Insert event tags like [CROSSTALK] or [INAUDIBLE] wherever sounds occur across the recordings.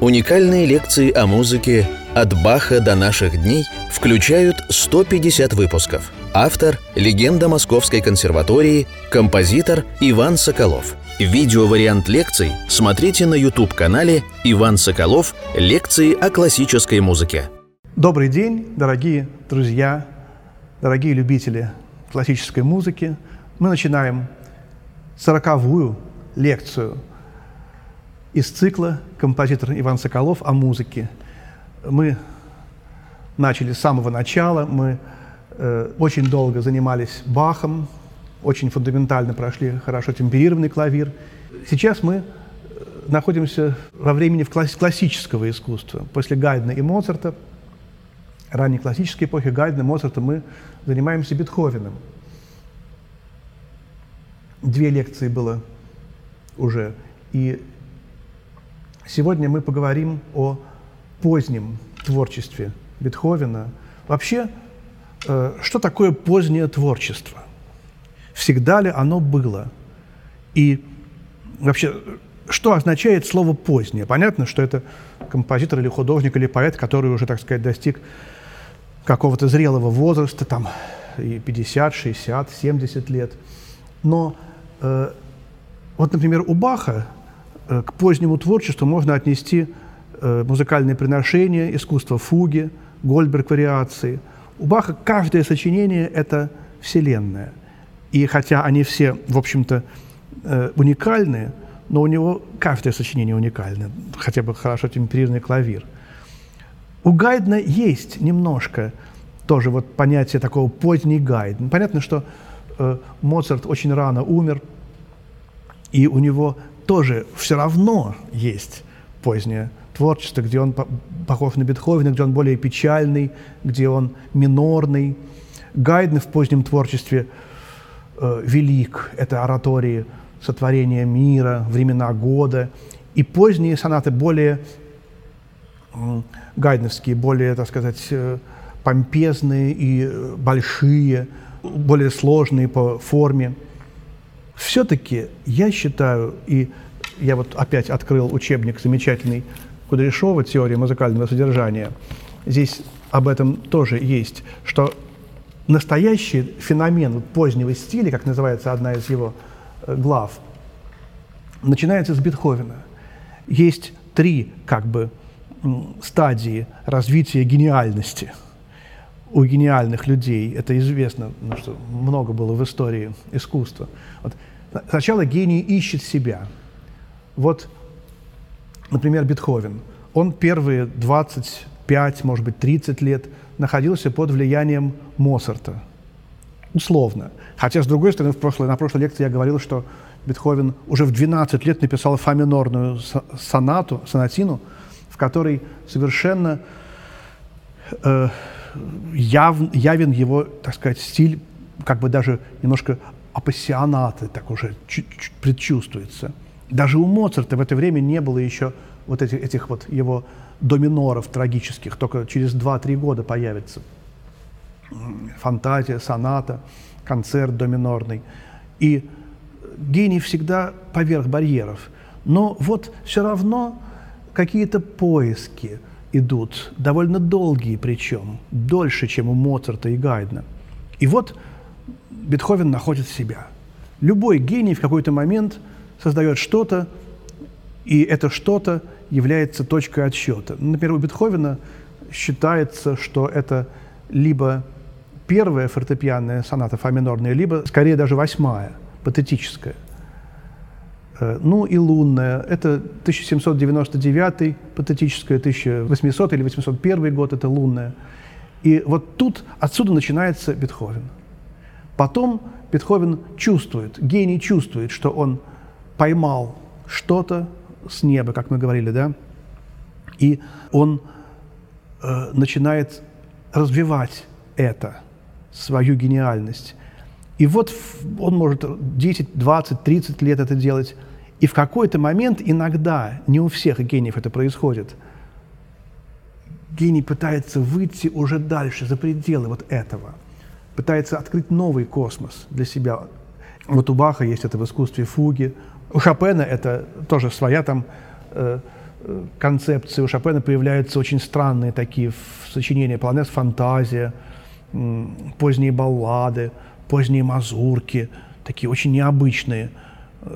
Уникальные лекции о музыке «От Баха до наших дней» включают 150 выпусков. Автор – легенда Московской консерватории, композитор Иван Соколов. Видеовариант лекций смотрите на YouTube-канале «Иван Соколов. Лекции о классической музыке». Добрый день, дорогие друзья, дорогие любители классической музыки. Мы начинаем сороковую лекцию из цикла «Композитор Иван Соколов о музыке». Мы начали с самого начала, мы э, очень долго занимались Бахом, очень фундаментально прошли хорошо темперированный клавир. Сейчас мы э, находимся во времени в класс классического искусства. После Гайдна и Моцарта, ранней классической эпохи Гайдна и Моцарта, мы занимаемся Бетховеном. Две лекции было уже. И сегодня мы поговорим о позднем творчестве Бетховена. Вообще, э, что такое позднее творчество? Всегда ли оно было? И вообще, что означает слово «позднее»? Понятно, что это композитор или художник или поэт, который уже, так сказать, достиг какого-то зрелого возраста, там, и 50, 60, 70 лет. Но э, вот, например, у Баха к позднему творчеству можно отнести э, музыкальные приношения, искусство фуги, Гольдберг вариации. У Баха каждое сочинение – это вселенная. И хотя они все, в общем-то, э, уникальны, но у него каждое сочинение уникальное, хотя бы хорошо темперированный клавир. У Гайдна есть немножко тоже вот понятие такого поздний Гайден. Понятно, что э, Моцарт очень рано умер – и у него тоже все равно есть позднее творчество, где он похож на Бетховена, где он более печальный, где он минорный. Гайден в позднем творчестве э, велик. Это оратории сотворения мира, времена года. И поздние сонаты более э, гайдновские, более, так сказать, э, помпезные и э, большие, более сложные по форме – все-таки я считаю, и я вот опять открыл учебник замечательный Кудряшова «Теория музыкального содержания». Здесь об этом тоже есть, что настоящий феномен позднего стиля, как называется одна из его э, глав, начинается с Бетховена. Есть три как бы стадии развития гениальности у гениальных людей. Это известно, ну, что много было в истории искусства. Вот Сначала гений ищет себя. Вот, например, Бетховен. Он первые 25, может быть, 30 лет находился под влиянием Моцарта. Условно. Хотя, с другой стороны, в прошлой, на прошлой лекции я говорил, что Бетховен уже в 12 лет написал фа минорную сонату, сонатину, в которой совершенно э, яв, явен его, так сказать, стиль, как бы даже немножко апассионаты, так уже чуть-чуть предчувствуется. Даже у Моцарта в это время не было еще вот этих, этих вот его доминоров трагических, только через 2-3 года появится фантазия, соната, концерт доминорный. И гений всегда поверх барьеров. Но вот все равно какие-то поиски идут, довольно долгие причем, дольше, чем у Моцарта и Гайдна. И вот Бетховен находит себя. Любой гений в какой-то момент создает что-то, и это что-то является точкой отсчета. Например, у Бетховена считается, что это либо первая фортепианная соната фа минорная, либо скорее даже восьмая, патетическая. Э, ну и лунная. Это 1799 патетическая, 1800 или 801 год, это лунная. И вот тут, отсюда начинается Бетховен. Потом Бетховен чувствует, гений чувствует, что он поймал что-то с неба, как мы говорили, да, и он э, начинает развивать это, свою гениальность. И вот он может 10, 20, 30 лет это делать, и в какой-то момент, иногда, не у всех гениев это происходит, гений пытается выйти уже дальше, за пределы вот этого – пытается открыть новый космос для себя. Вот у Баха есть это в искусстве фуги. У Шопена это тоже своя там э, э, концепции у Шопена появляются очень странные такие сочинения, полонез «Фантазия», поздние баллады, поздние мазурки, такие очень необычные,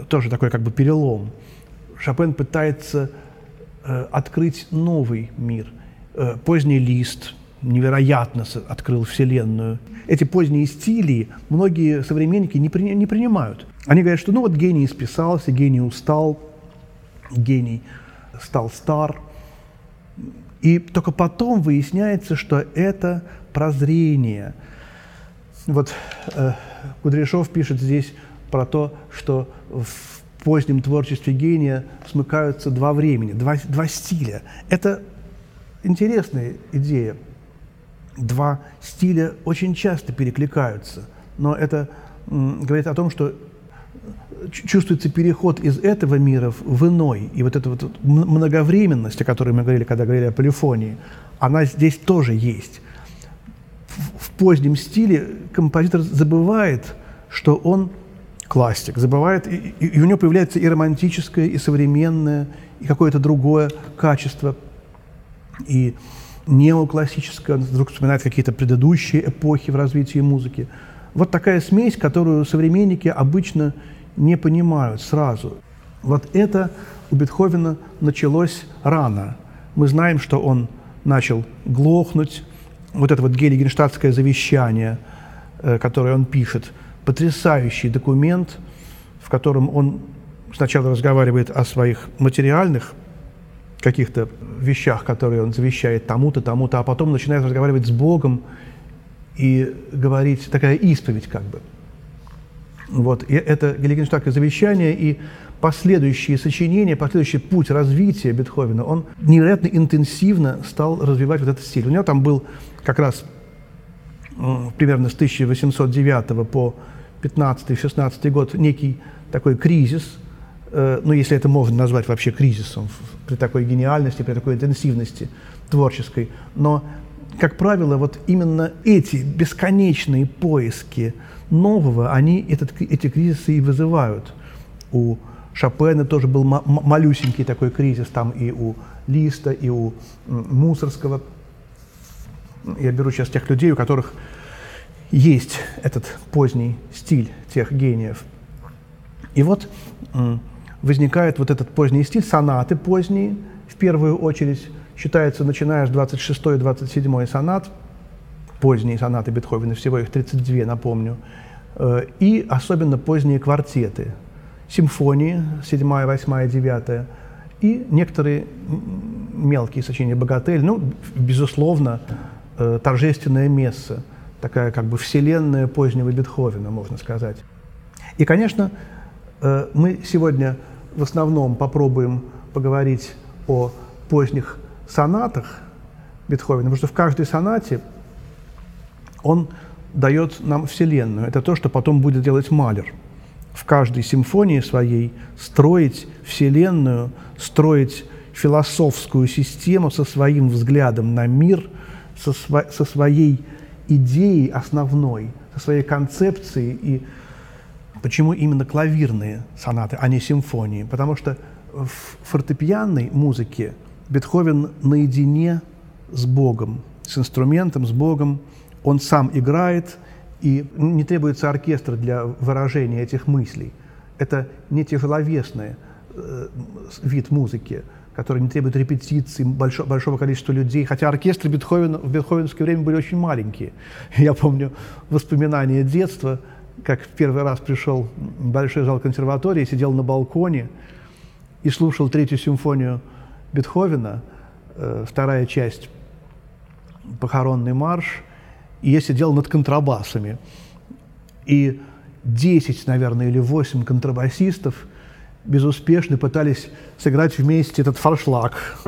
тоже такой как бы перелом. Шопен пытается э, открыть новый мир. Э, поздний лист невероятно открыл Вселенную. Эти поздние стили многие современники не, при, не принимают. Они говорят, что ну вот гений списался, гений устал, гений стал стар. И только потом выясняется, что это прозрение. Вот э, Кудряшов пишет здесь про то, что в позднем творчестве гения смыкаются два времени, два, два стиля. Это интересная идея. Два стиля очень часто перекликаются, но это говорит о том, что чувствуется переход из этого мира в иной. И вот эта вот многовременность, о которой мы говорили, когда говорили о полифонии, она здесь тоже есть. В позднем стиле композитор забывает, что он классик, забывает, и, и у него появляется и романтическое, и современное, и какое-то другое качество, и неоклассическое, он вдруг вспоминает какие-то предыдущие эпохи в развитии музыки. Вот такая смесь, которую современники обычно не понимают сразу. Вот это у Бетховена началось рано. Мы знаем, что он начал глохнуть. Вот это вот гелигенштадтское завещание, э, которое он пишет, потрясающий документ, в котором он сначала разговаривает о своих материальных каких-то вещах, которые он завещает тому-то, тому-то, а потом начинает разговаривать с Богом и говорить, такая исповедь как бы – вот. И это Геликенштадтское завещание и последующие сочинения, последующий путь развития Бетховена, он невероятно интенсивно стал развивать вот этот стиль. У него там был как раз примерно с 1809 по 15-16 год некий такой кризис, э, ну, если это можно назвать вообще кризисом при такой гениальности, при такой интенсивности творческой. Но, как правило, вот именно эти бесконечные поиски – нового, они этот, эти кризисы и вызывают. У Шопена тоже был малюсенький такой кризис, там и у Листа, и у Мусорского. Я беру сейчас тех людей, у которых есть этот поздний стиль тех гениев. И вот возникает вот этот поздний стиль, сонаты поздние, в первую очередь, считается, начиная с 26-27 сонат, поздние сонаты Бетховена, всего их 32, напомню, Э, и особенно поздние квартеты, симфонии, 7, 8, 9, и некоторые мелкие сочинения «Богатель», ну, безусловно, э, торжественное месса, такая как бы вселенная позднего Бетховена, можно сказать. И, конечно, э, мы сегодня в основном попробуем поговорить о поздних сонатах Бетховена, потому что в каждой сонате он дает нам Вселенную. Это то, что потом будет делать Малер. В каждой симфонии своей строить Вселенную, строить философскую систему со своим взглядом на мир, со, сво- со своей идеей основной, со своей концепцией. И почему именно клавирные сонаты, а не симфонии? Потому что в фортепианной музыке Бетховен наедине с Богом, с инструментом, с Богом – он сам играет, и не требуется оркестр для выражения этих мыслей. Это не тяжеловесный э, вид музыки, который не требует репетиций большого, большого количества людей, хотя оркестры Бетховена в бетховенское время были очень маленькие. [LAUGHS] Я помню воспоминания детства, как в первый раз пришел в большой зал консерватории, сидел на балконе и слушал третью симфонию Бетховена, э, вторая часть, похоронный марш – и я сидел над контрабасами. И 10, наверное, или 8 контрабасистов безуспешно пытались сыграть вместе этот фаршлаг.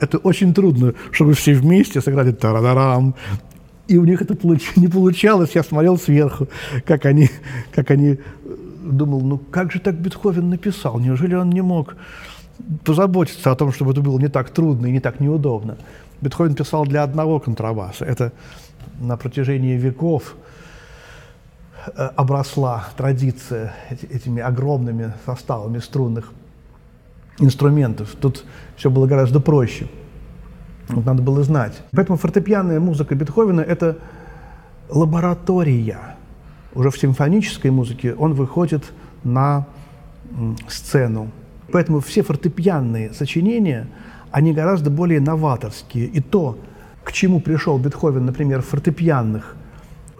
Это очень трудно, чтобы все вместе сыграли тарадарам. И у них это не получалось. Я смотрел сверху, как они, как они думал, ну как же так Бетховен написал? Неужели он не мог позаботиться о том, чтобы это было не так трудно и не так неудобно. Бетховен писал для одного контрабаса. Это на протяжении веков э, обросла традиция этими огромными составами струнных инструментов. Тут все было гораздо проще. Вот надо было знать. Поэтому фортепианная музыка Бетховена – это лаборатория. Уже в симфонической музыке он выходит на сцену. Поэтому все фортепианные сочинения, они гораздо более новаторские. И то, к чему пришел Бетховен, например, в фортепианных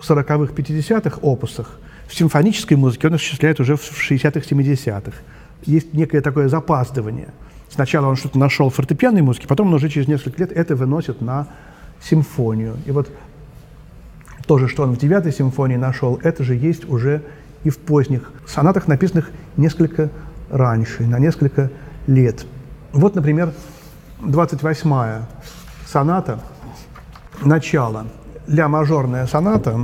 40-х, 50-х опусах, в симфонической музыке он осуществляет уже в 60-х, 70-х. Есть некое такое запаздывание. Сначала он что-то нашел в фортепианной музыке, потом он уже через несколько лет это выносит на симфонию. И вот то же, что он в девятой симфонии нашел, это же есть уже и в поздних сонатах, написанных несколько раньше, на несколько лет. Вот, например, 28-я соната, начало, ля мажорная соната,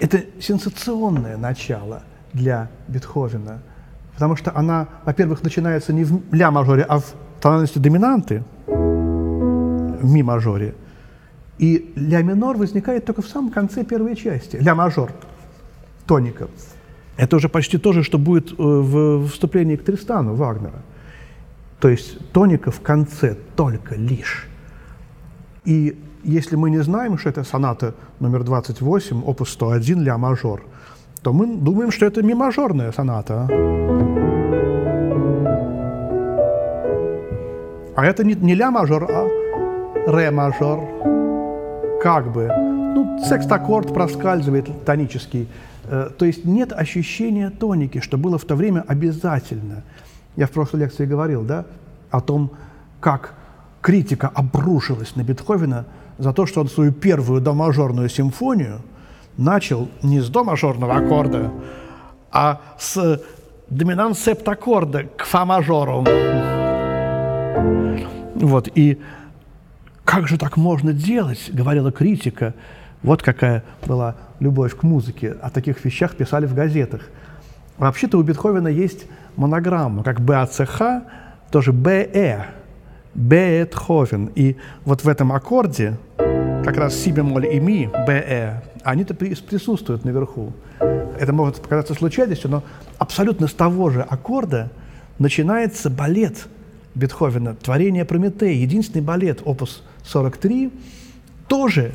Это сенсационное начало для Бетховена, потому что она, во-первых, начинается не в ля-мажоре, а в тональности доминанты, в ми-мажоре. И ля минор возникает только в самом конце первой части. Ля мажор, тоника. Это уже почти то же, что будет в вступлении к Тристану Вагнера. То есть тоника в конце только лишь. И если мы не знаем, что это соната номер 28, опус 101, ля мажор, то мы думаем, что это ми мажорная соната. А это не, не ля мажор, а ре мажор. Как бы. Ну, секст-аккорд проскальзывает тонический. Э, то есть нет ощущения тоники, что было в то время обязательно. Я в прошлой лекции говорил, да, о том, как критика обрушилась на Бетховена – за то, что он свою первую домажорную симфонию начал не с домажорного аккорда, а с доминант септаккорда к фа-мажору. Вот, и как же так можно делать, говорила критика. Вот какая была любовь к музыке. О таких вещах писали в газетах. Вообще-то у Бетховена есть монограмма, как БАЦХ, тоже БЭ, Бетховен. И вот в этом аккорде как раз си бемоль и ми, БЭ, они-то присутствуют наверху. Это может показаться случайностью, но абсолютно с того же аккорда начинается балет Бетховена, творение Прометея, единственный балет, опус 43, тоже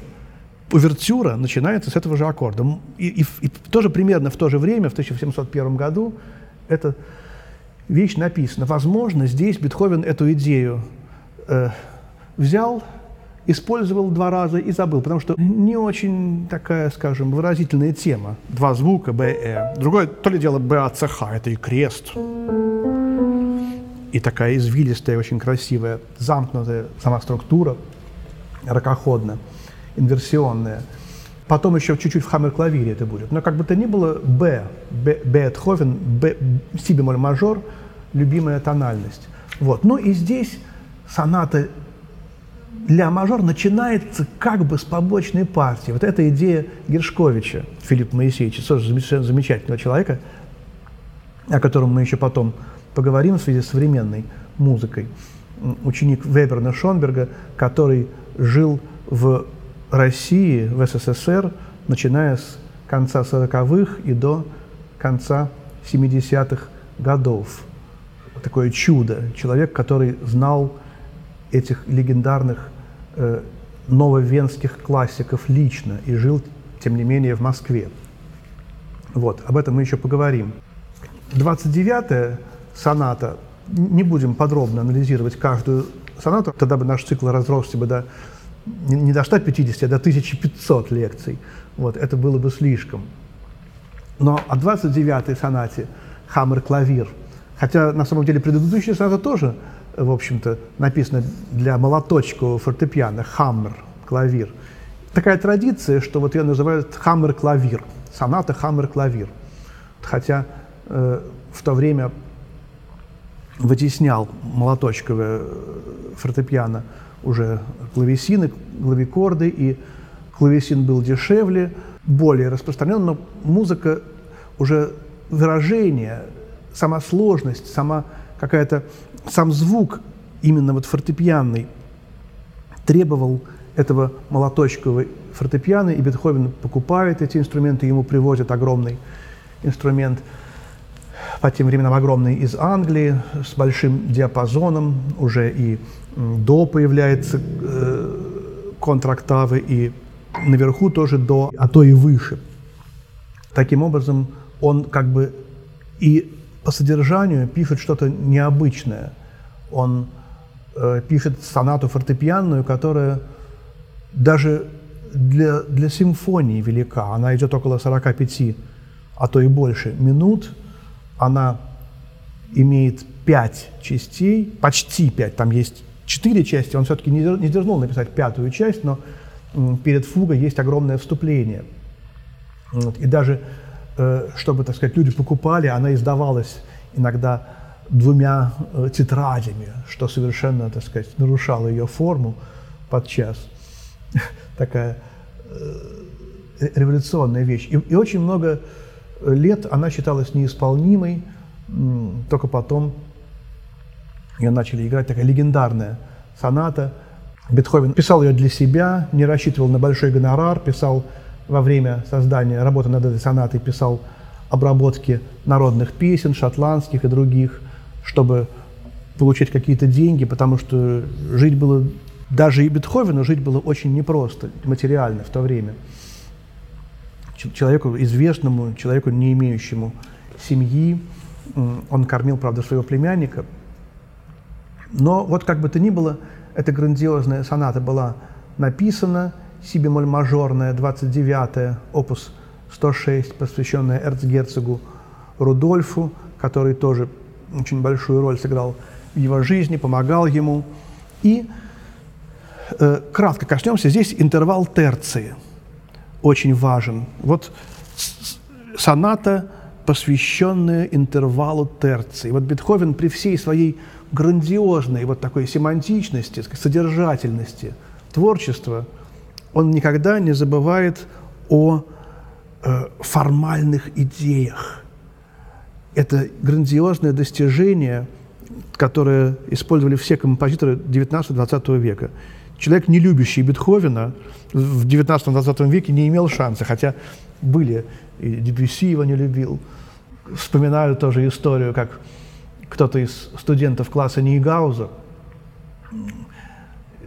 увертюра начинается с этого же аккорда. И, и, и тоже примерно в то же время, в 1701 году, эта вещь написана. Возможно, здесь Бетховен эту идею э, взял, использовал два раза и забыл, потому что не очень такая, скажем, выразительная тема. Два звука Б, Э. Другое, то ли дело Б, А, Ц, Х, это и крест. И такая извилистая, очень красивая, замкнутая сама структура, ракоходная, инверсионная. Потом еще чуть-чуть в хаммер-клавире это будет. Но как бы то ни было, Б, Бетховен, Б, си бемоль мажор, любимая тональность. Вот. Ну и здесь соната ля мажор начинается как бы с побочной партии. Вот эта идея Гершковича, Филиппа Моисеевича, тоже замечательного человека, о котором мы еще потом поговорим в связи с современной музыкой. Ученик Веберна Шонберга, который жил в России, в СССР, начиная с конца 40-х и до конца 70-х годов. Такое чудо. Человек, который знал этих легендарных э, нововенских классиков лично и жил, тем не менее, в Москве. Вот, об этом мы еще поговорим. 29-я соната, не будем подробно анализировать каждую сонату, тогда бы наш цикл разросся бы до, не до 150, а до 1500 лекций. Вот, это было бы слишком. Но о 29-й сонате «Хаммер-клавир», хотя на самом деле предыдущая соната тоже в общем-то, написано для молоточкового фортепиано, хаммер, клавир. Такая традиция, что вот ее называют хаммер-клавир, соната хаммер-клавир. Хотя э, в то время вытеснял молоточковое фортепиано уже клавесины, клавикорды, и Клавесин был дешевле, более распространен, но музыка уже выражение, сама сложность, сама какая-то, сам звук именно вот фортепианный требовал этого молоточкового фортепиано, и Бетховен покупает эти инструменты, ему привозят огромный инструмент, по тем временам огромный из Англии, с большим диапазоном, уже и до появляется э, контрактавы, и наверху тоже до, а то и выше. Таким образом, он как бы и по содержанию пишет что-то необычное. Он э, пишет сонату фортепианную, которая даже для, для симфонии велика. Она идет около 45, а то и больше минут. Она имеет пять частей, почти пять, там есть четыре части. Он все-таки не, не дерзнул написать пятую часть, но перед фугой есть огромное вступление. Вот. И даже, э, чтобы, так сказать, люди покупали, она издавалась иногда двумя э, тетрадями, что совершенно, так сказать, нарушало ее форму подчас. [LAUGHS] Такая э, революционная вещь. И, и очень много лет она считалась неисполнимой, только потом ее начали играть, такая легендарная соната. Бетховен писал ее для себя, не рассчитывал на большой гонорар, писал во время создания, работы над этой сонатой, писал обработки народных песен, шотландских и других, чтобы получить какие-то деньги, потому что жить было, даже и Бетховену жить было очень непросто, материально в то время. Человеку известному, человеку, не имеющему семьи, он кормил, правда, своего племянника. Но вот как бы то ни было, эта грандиозная соната была написана, си бемоль мажорная, 29-я, опус 106, посвященная эрцгерцогу Рудольфу, который тоже очень большую роль сыграл в его жизни, помогал ему. И э, кратко коснемся, здесь интервал терции очень важен. Вот соната, посвященная интервалу терции. Вот Бетховен при всей своей грандиозной вот такой семантичности, содержательности творчества, он никогда не забывает о э, формальных идеях. Это грандиозное достижение, которое использовали все композиторы 19-20 века. Человек, не любящий Бетховена, в 19-20 веке не имел шанса, хотя были, и Дебюсси его не любил. Вспоминаю тоже историю, как кто-то из студентов класса Нейгауза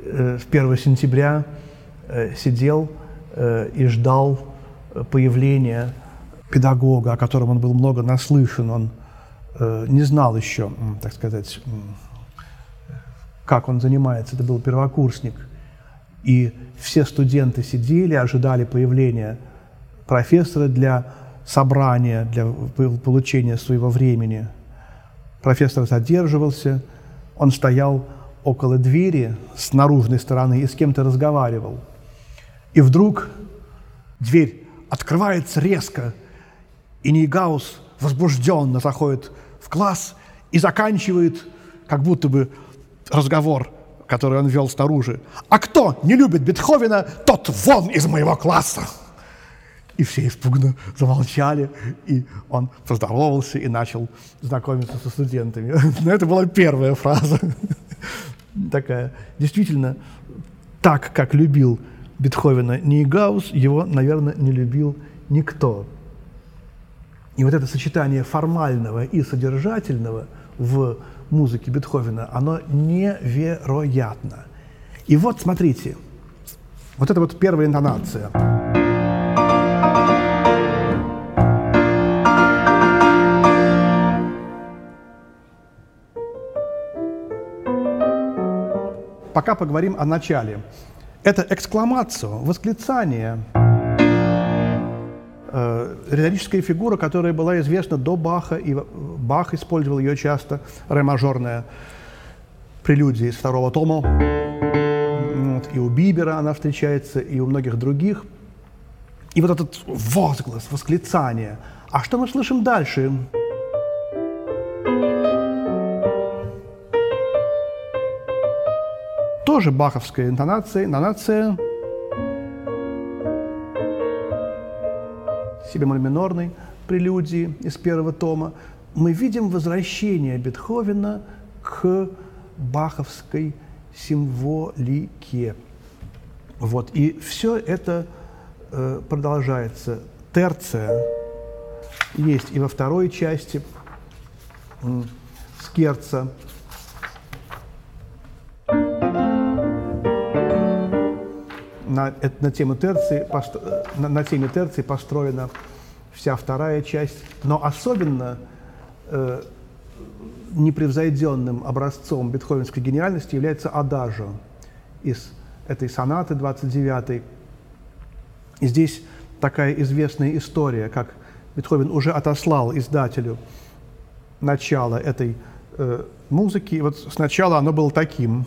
э, в 1 сентября э, сидел э, и ждал появления педагога, о котором он был много наслышан. Он не знал еще, так сказать, как он занимается. Это был первокурсник. И все студенты сидели, ожидали появления профессора для собрания, для получения своего времени – Профессор задерживался, он стоял около двери с наружной стороны и с кем-то разговаривал. И вдруг дверь открывается резко, и Нейгаус возбужденно заходит в класс и заканчивает как будто бы разговор, который он вел снаружи. «А кто не любит Бетховена, тот вон из моего класса!» И все испуганно замолчали, и он поздоровался и начал знакомиться со студентами. [LAUGHS] Но это была первая фраза. [LAUGHS] Такая. Действительно, так, как любил Бетховена Нейгаус, его, наверное, не любил никто. И вот это сочетание формального и содержательного в музыке Бетховена, оно невероятно. И вот, смотрите, вот это вот первая интонация – пока поговорим о начале. Это экскламацию, восклицание, э, риторическая фигура, которая была известна до Баха, и Бах использовал ее часто, ре-мажорная прелюдия из второго тома. Вот, и у Бибера она встречается, и у многих других. И вот этот возглас, восклицание. А что мы слышим дальше? тоже баховская интонация, интонация си бемоль минорной прелюдии из первого тома, мы видим возвращение Бетховена к баховской символике. Вот. И все это э, продолжается. Терция есть и во второй части э, скерца. На, на, тему терции, на, на теме терции построена вся вторая часть, но особенно э, непревзойденным образцом бетховенской гениальности является адажо из этой сонаты 29 И здесь такая известная история, как Бетховен уже отослал издателю начало этой э, музыки. И вот сначала оно было таким.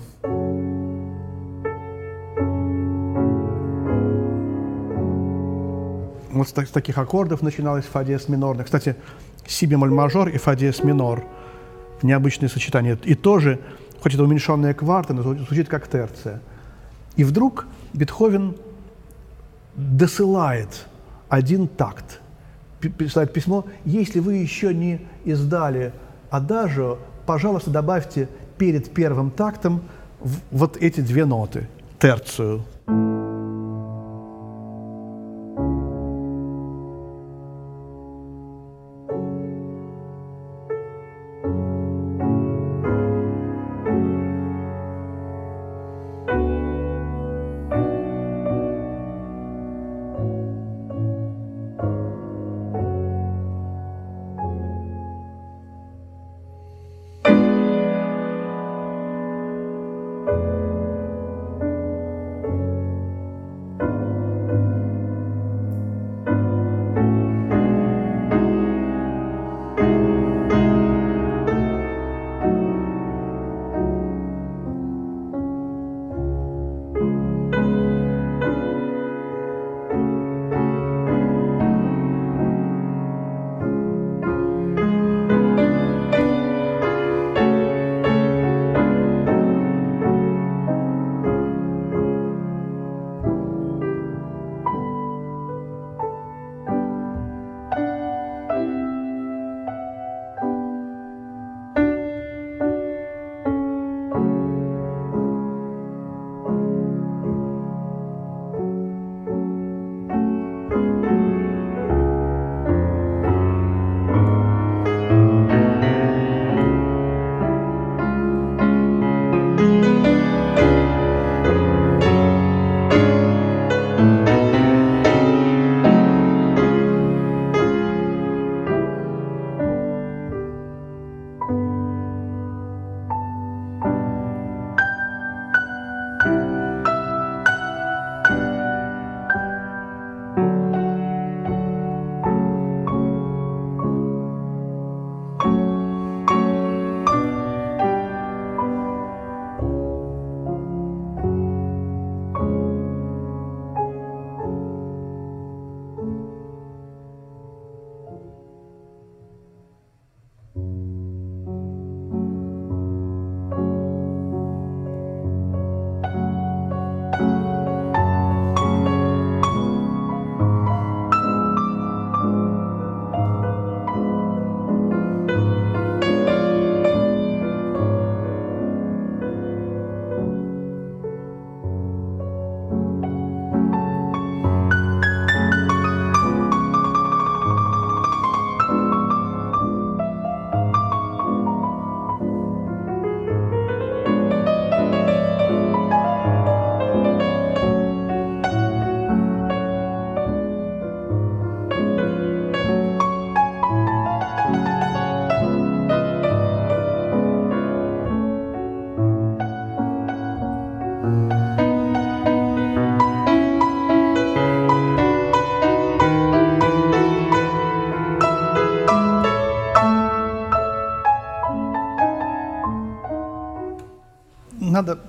Вот с, таких аккордов начиналось фа диез минорных. Кстати, си бемоль мажор и фа диез минор – необычное сочетание. И тоже, хоть это уменьшенная кварта, но звучит как терция. И вдруг Бетховен досылает один такт, присылает письмо, если вы еще не издали адажио, пожалуйста, добавьте перед первым тактом вот эти две ноты, терцию. надо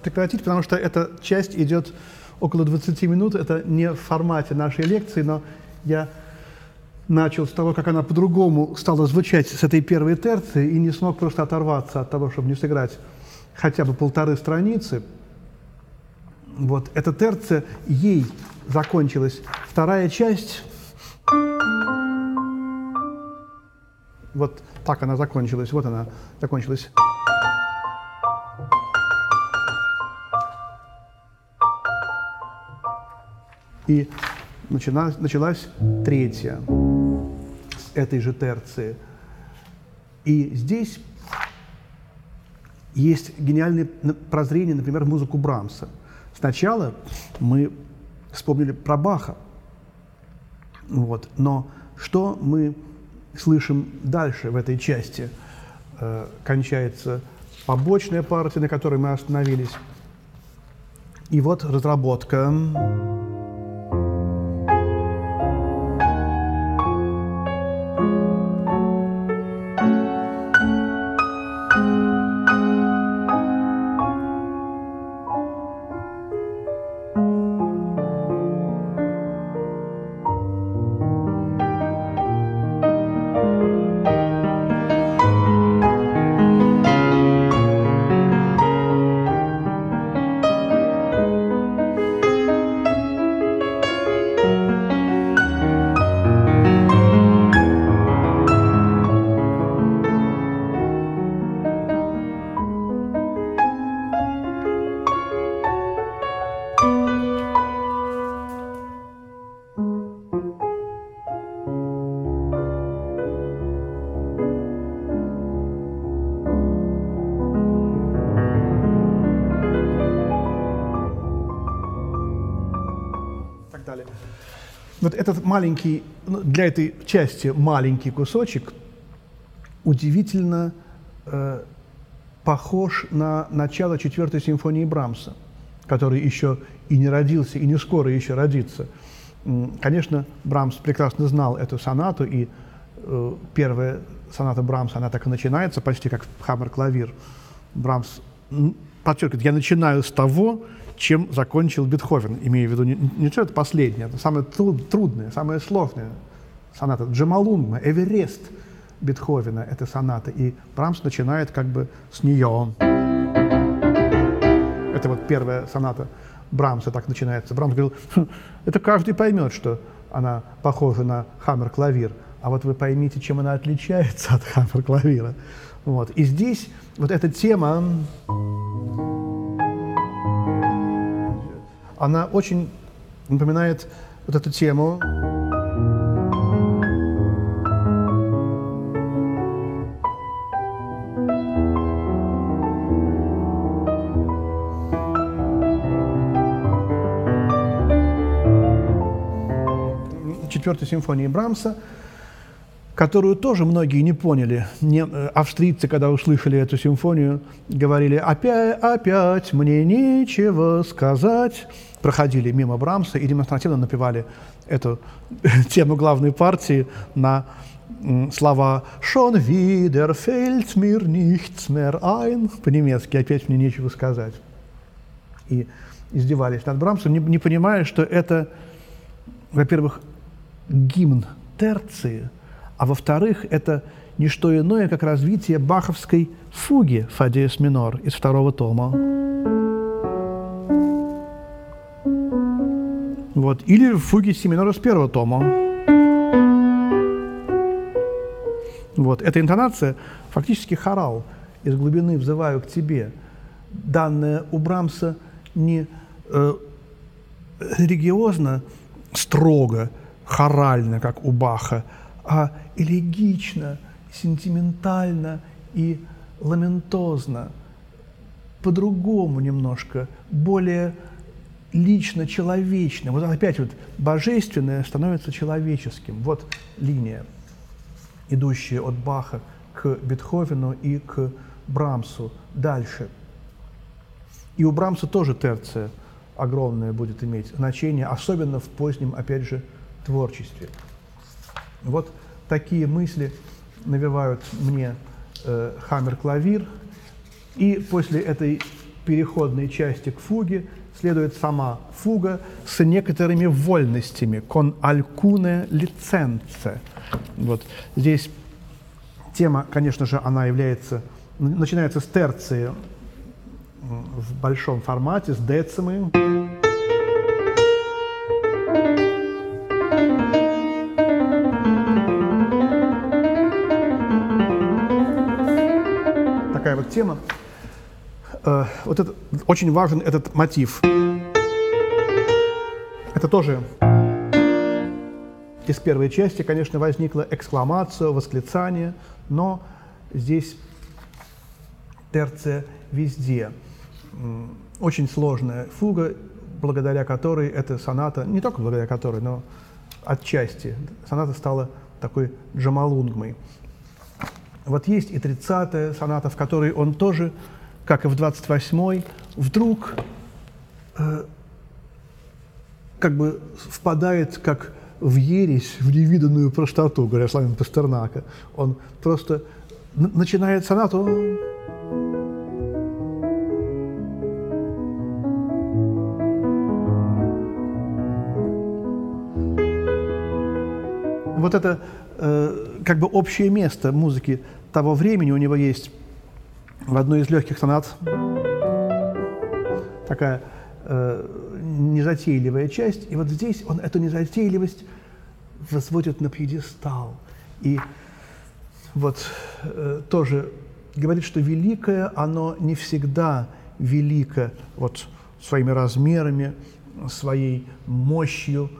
прекратить, потому что эта часть идет около 20 минут. Это не в формате нашей лекции, но я начал с того, как она по-другому стала звучать с этой первой терции, и не смог просто оторваться от того, чтобы не сыграть хотя бы полторы страницы. Вот эта терция, ей закончилась вторая часть. Вот так она закончилась. Вот она закончилась. И началась, началась третья с этой же терции. И здесь есть гениальное прозрение, например, в музыку Брамса. Сначала мы вспомнили про Баха, вот, но что мы слышим дальше в этой части? Э, кончается побочная партия, на которой мы остановились. И вот разработка. Этот маленький, ну, для этой части маленький кусочек удивительно э, похож на начало четвертой симфонии Брамса, который еще и не родился, и не скоро еще родится. Конечно, Брамс прекрасно знал эту сонату, и э, первая соната Брамса, она так и начинается, почти как хаммер-клавир. Брамс подчеркивает, я начинаю с того, чем закончил Бетховен, имея в виду не, что это последнее, это самое труд, трудное, самое сложное соната. Джамалунгма, Эверест Бетховена – это соната, и Брамс начинает как бы с нее. Это вот первая соната Брамса так начинается. Брамс говорил, хм, это каждый поймет, что она похожа на хаммер-клавир, а вот вы поймите, чем она отличается от хаммер-клавира. Вот. И здесь вот эта тема она очень напоминает вот эту тему. четвертой симфонии Брамса – которую тоже многие не поняли. Не, э, австрийцы, когда услышали эту симфонию, говорили «опять, опять мне нечего сказать». Проходили мимо Брамса и демонстративно напевали эту [LAUGHS] тему главной партии на слова «Schon wieder fällt mir nichts mehr ein» по-немецки «опять мне нечего сказать». И издевались над Брамсом, не, не понимая, что это, во-первых, гимн терции – а во-вторых, это не что иное, как развитие баховской фуги фа диез минор из второго тома. Вот. Или фуги си минор из первого тома. Вот. Эта интонация фактически хорал. Из глубины взываю к тебе. Данная у Брамса не э, религиозно, строго, хорально, как у Баха, а элегично, сентиментально и ламентозно, по-другому немножко, более лично человечно. Вот опять вот божественное становится человеческим. Вот линия, идущая от Баха к Бетховену и к Брамсу. Дальше. И у Брамса тоже терция огромное будет иметь значение, особенно в позднем, опять же, творчестве. Вот такие мысли навевают мне э, хаммер-клавир. И после этой переходной части к фуге следует сама фуга с некоторыми вольностями, con alcune licenze. Вот здесь тема, конечно же, она является, начинается с терции в большом формате, с децимой. Такая вот тема. Э, вот это, очень важен этот мотив. Это тоже из первой части, конечно, возникла экскламация, восклицание, но здесь терция везде. Очень сложная фуга, благодаря которой эта соната, не только благодаря которой, но отчасти, соната стала такой джамалунгмой. Вот есть и 30-я соната, в которой он тоже, как и в 28-й, вдруг э, как бы впадает как в ересь, в невиданную простоту, говоря словами Пастернака. Он просто начинает сонату вот это э, как бы общее место музыки того времени у него есть в одной из легких сонат такая э, незатейливая часть, и вот здесь он эту незатейливость возводит на пьедестал. И вот э, тоже говорит, что великое, оно не всегда велико вот своими размерами, своей мощью,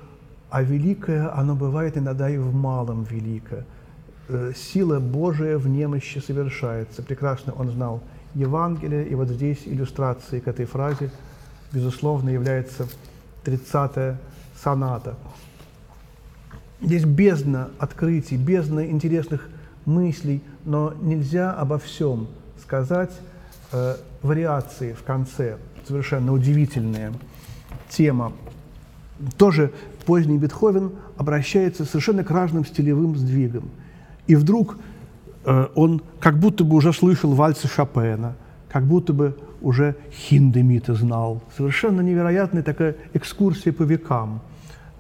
а великое, оно бывает иногда и в малом велико. Э, сила Божия в немощи совершается. Прекрасно он знал Евангелие, и вот здесь иллюстрацией к этой фразе, безусловно, является 30-я соната. Здесь бездна открытий, бездна интересных мыслей, но нельзя обо всем сказать. Э, вариации в конце совершенно удивительные. Тема тоже поздний Бетховен обращается совершенно к разным стилевым сдвигам. И вдруг э, он как будто бы уже слышал вальсы Шопена, как будто бы уже Хиндемита знал. Совершенно невероятная такая экскурсия по векам.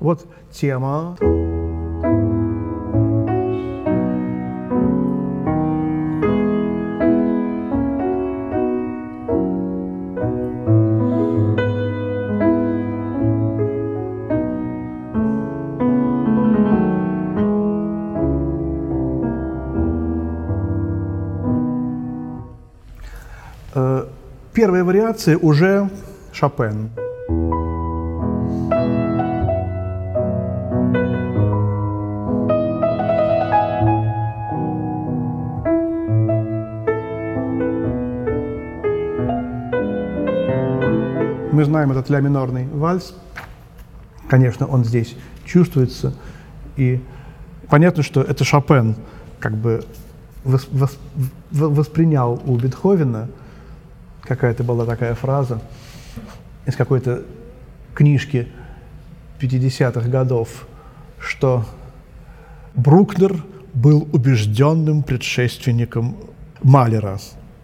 Вот тема. Первая вариация уже Шопен. Мы знаем этот ля минорный вальс. Конечно, он здесь чувствуется. И понятно, что это Шопен как бы воспринял у Бетховена – какая-то была такая фраза из какой-то книжки 50-х годов, что Брукнер был убежденным предшественником Малера,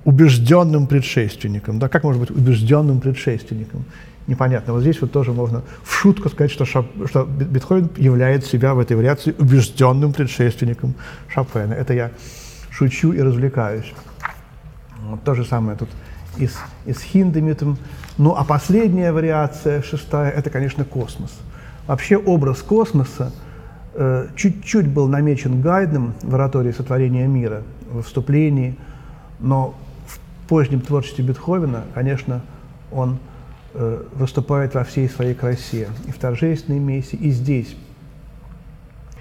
убежденным предшественником. Да, как может быть убежденным предшественником? Непонятно. Вот здесь вот тоже можно в шутку сказать, что, Шоп, что Бетховен является себя в этой вариации убежденным предшественником Шопена. Это я шучу и развлекаюсь. Вот то же самое тут и с, и с Хиндемитом. Ну а последняя вариация, шестая, это, конечно, космос. Вообще образ космоса э, чуть-чуть был намечен Гайдном в оратории сотворения мира, в вступлении, но в позднем творчестве Бетховена, конечно, он э, выступает во всей своей красе, и в торжественной мессе, и здесь.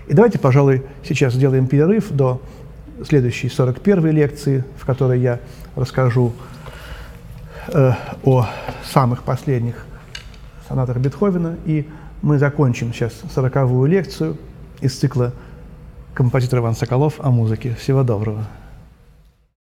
И давайте, пожалуй, сейчас сделаем перерыв до следующей 41-й лекции, в которой я расскажу э, о самых последних сонатах Бетховена, и мы закончим сейчас сороковую лекцию из цикла «Композитор Иван Соколов о музыке». Всего доброго!